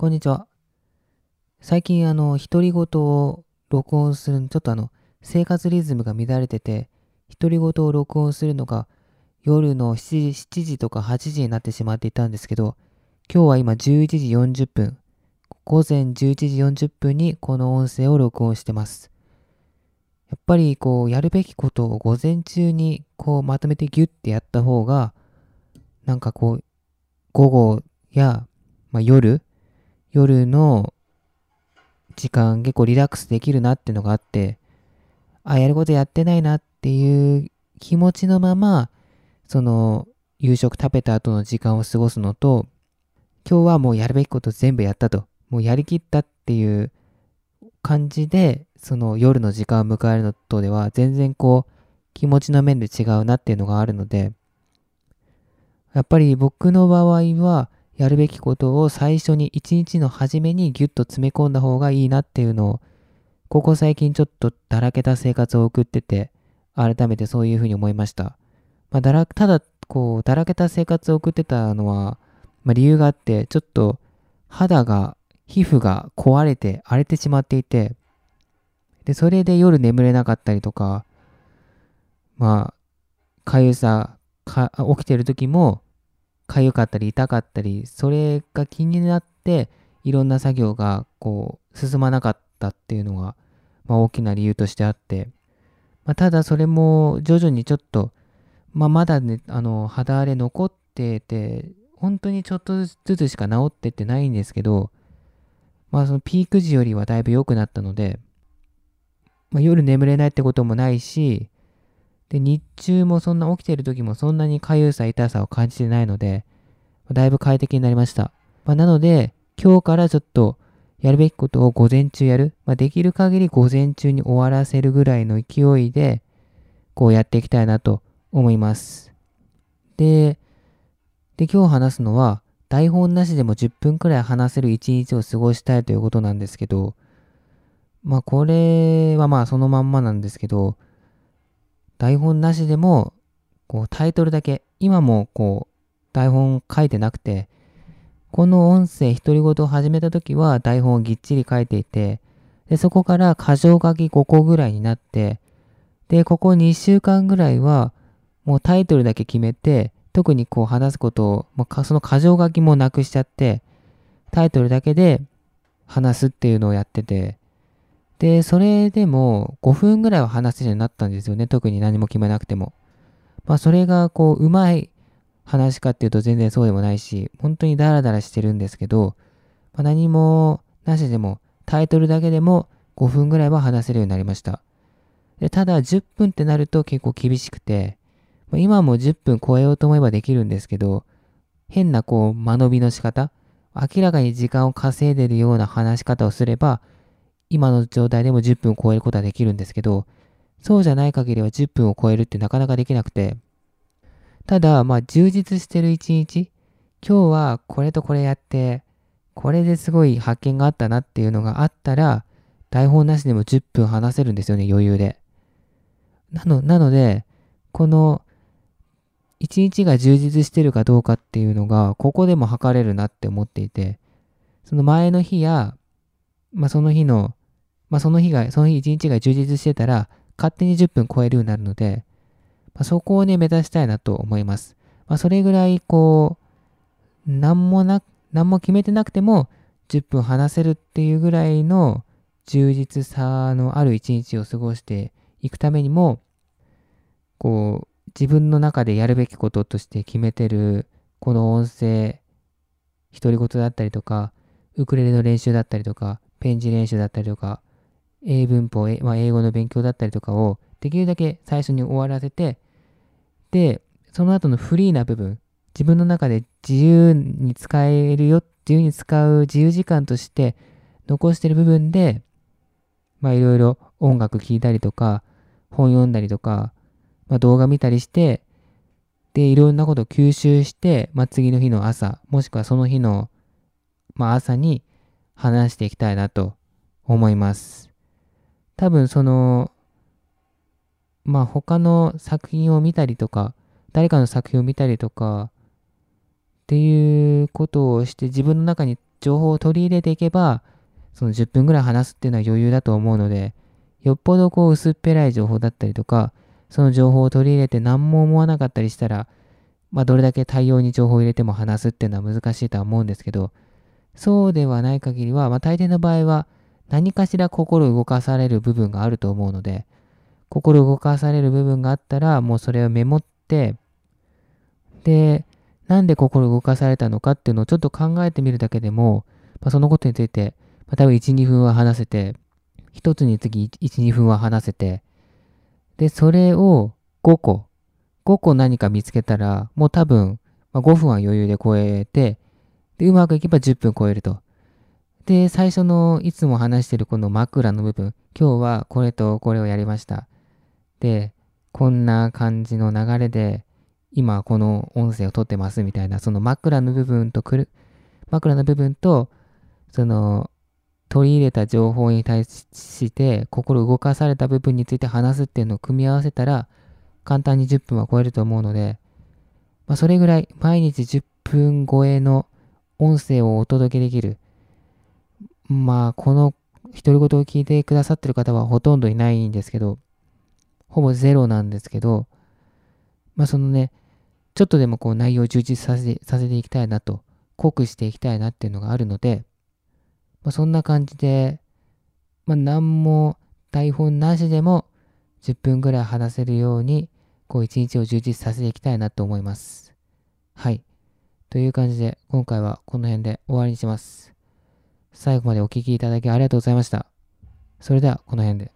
こんにちは。最近、あの、独り言を録音する、ちょっとあの、生活リズムが乱れてて、独り言を録音するのが夜の7時 ,7 時とか8時になってしまっていたんですけど、今日は今11時40分、午前11時40分にこの音声を録音してます。やっぱりこう、やるべきことを午前中にこうまとめてギュッてやった方が、なんかこう、午後や、まあ、夜夜の時間結構リラックスできるなっていうのがあって、あ、やることやってないなっていう気持ちのまま、その夕食食べた後の時間を過ごすのと、今日はもうやるべきこと全部やったと、もうやりきったっていう感じで、その夜の時間を迎えるのとでは全然こう気持ちの面で違うなっていうのがあるので、やっぱり僕の場合は、やるべきことを最初に一日の初めにギュッと詰め込んだ方がいいなっていうのを、ここ最近ちょっとだらけた生活を送ってて、改めてそういうふうに思いました。まあ、だら、ただ、こう、だらけた生活を送ってたのは、まあ、理由があって、ちょっと肌が、皮膚が壊れて荒れてしまっていて、で、それで夜眠れなかったりとか、まあ、かゆさ、か起きてる時も、かゆかったり痛かったり、それが気になって、いろんな作業がこう進まなかったっていうのが、まあ、大きな理由としてあって、まあ、ただそれも徐々にちょっと、まあ、まだね、あの肌荒れ残ってて、本当にちょっとずつしか治ってってないんですけど、まあそのピーク時よりはだいぶ良くなったので、まあ、夜眠れないってこともないし、で、日中もそんな起きてる時もそんなに痒さ、痛さを感じてないので、だいぶ快適になりました。まあ、なので、今日からちょっとやるべきことを午前中やる。まあ、できる限り午前中に終わらせるぐらいの勢いで、こうやっていきたいなと思います。で、で、今日話すのは、台本なしでも10分くらい話せる一日を過ごしたいということなんですけど、まあこれはまあそのまんまなんですけど、台本なしでも、こうタイトルだけ、今もこう台本書いてなくて、この音声独り言を始めた時は台本をぎっちり書いていて、で、そこから箇条書き5個ぐらいになって、で、ここ2週間ぐらいは、もうタイトルだけ決めて、特にこう話すことを、まあ、その箇条書きもなくしちゃって、タイトルだけで話すっていうのをやってて、で、それでも5分ぐらいは話せるようになったんですよね。特に何も決めなくても。まあそれがこう、うまい話かっていうと全然そうでもないし、本当にダラダラしてるんですけど、まあ、何もなしでもタイトルだけでも5分ぐらいは話せるようになりました。でただ10分ってなると結構厳しくて、ま、今も10分超えようと思えばできるんですけど、変なこう間延びの仕方、明らかに時間を稼いでるような話し方をすれば、今の状態でも10分を超えることはできるんですけど、そうじゃない限りは10分を超えるってなかなかできなくて、ただ、まあ、充実してる一日、今日はこれとこれやって、これですごい発見があったなっていうのがあったら、台本なしでも10分話せるんですよね、余裕で。なの、なので、この一日が充実してるかどうかっていうのが、ここでも測れるなって思っていて、その前の日や、まあ、その日のまあ、その日が、その日一日が充実してたら、勝手に10分超えるようになるので、まあ、そこをね、目指したいなと思います。まあ、それぐらい、こう、なんもな、なんも決めてなくても、10分話せるっていうぐらいの充実さのある一日を過ごしていくためにも、こう、自分の中でやるべきこととして決めてる、この音声、独り言だったりとか、ウクレレの練習だったりとか、ペン字練習だったりとか、英文法、まあ、英語の勉強だったりとかをできるだけ最初に終わらせて、で、その後のフリーな部分、自分の中で自由に使えるよ、自由に使う自由時間として残してる部分で、まあいろいろ音楽聴いたりとか、本読んだりとか、まあ動画見たりして、で、いろんなことを吸収して、まあ次の日の朝、もしくはその日の、まあ朝に話していきたいなと思います。多分その、まあ他の作品を見たりとか、誰かの作品を見たりとか、っていうことをして自分の中に情報を取り入れていけば、その10分ぐらい話すっていうのは余裕だと思うので、よっぽどこう薄っぺらい情報だったりとか、その情報を取り入れて何も思わなかったりしたら、まあ、どれだけ対応に情報を入れても話すっていうのは難しいとは思うんですけど、そうではない限りは、まあ、大抵の場合は、何かしら心動かされる部分があると思うので、心動かされる部分があったら、もうそれをメモって、で、なんで心動かされたのかっていうのをちょっと考えてみるだけでも、まあ、そのことについて、まあ、多分1、2分は話せて、一つにつき1、2分は話せて、で、それを5個、5個何か見つけたら、もう多分、まあ、5分は余裕で超えて、で、うまくいけば10分超えると。で、最初のいつも話してるこの枕の部分、今日はこれとこれをやりました。で、こんな感じの流れで、今この音声を撮ってますみたいな、その枕の部分とくる、枕の部分と、その、取り入れた情報に対して心動かされた部分について話すっていうのを組み合わせたら、簡単に10分は超えると思うので、まあ、それぐらい毎日10分超えの音声をお届けできる。まあ、この独り言を聞いてくださってる方はほとんどいないんですけど、ほぼゼロなんですけど、まあそのね、ちょっとでもこう内容を充実させさせていきたいなと、濃くしていきたいなっていうのがあるので、まあ、そんな感じで、まあ何も台本なしでも10分ぐらい話せるように、こう一日を充実させていきたいなと思います。はい。という感じで、今回はこの辺で終わりにします。最後までお聴きいただきありがとうございました。それでは、この辺で。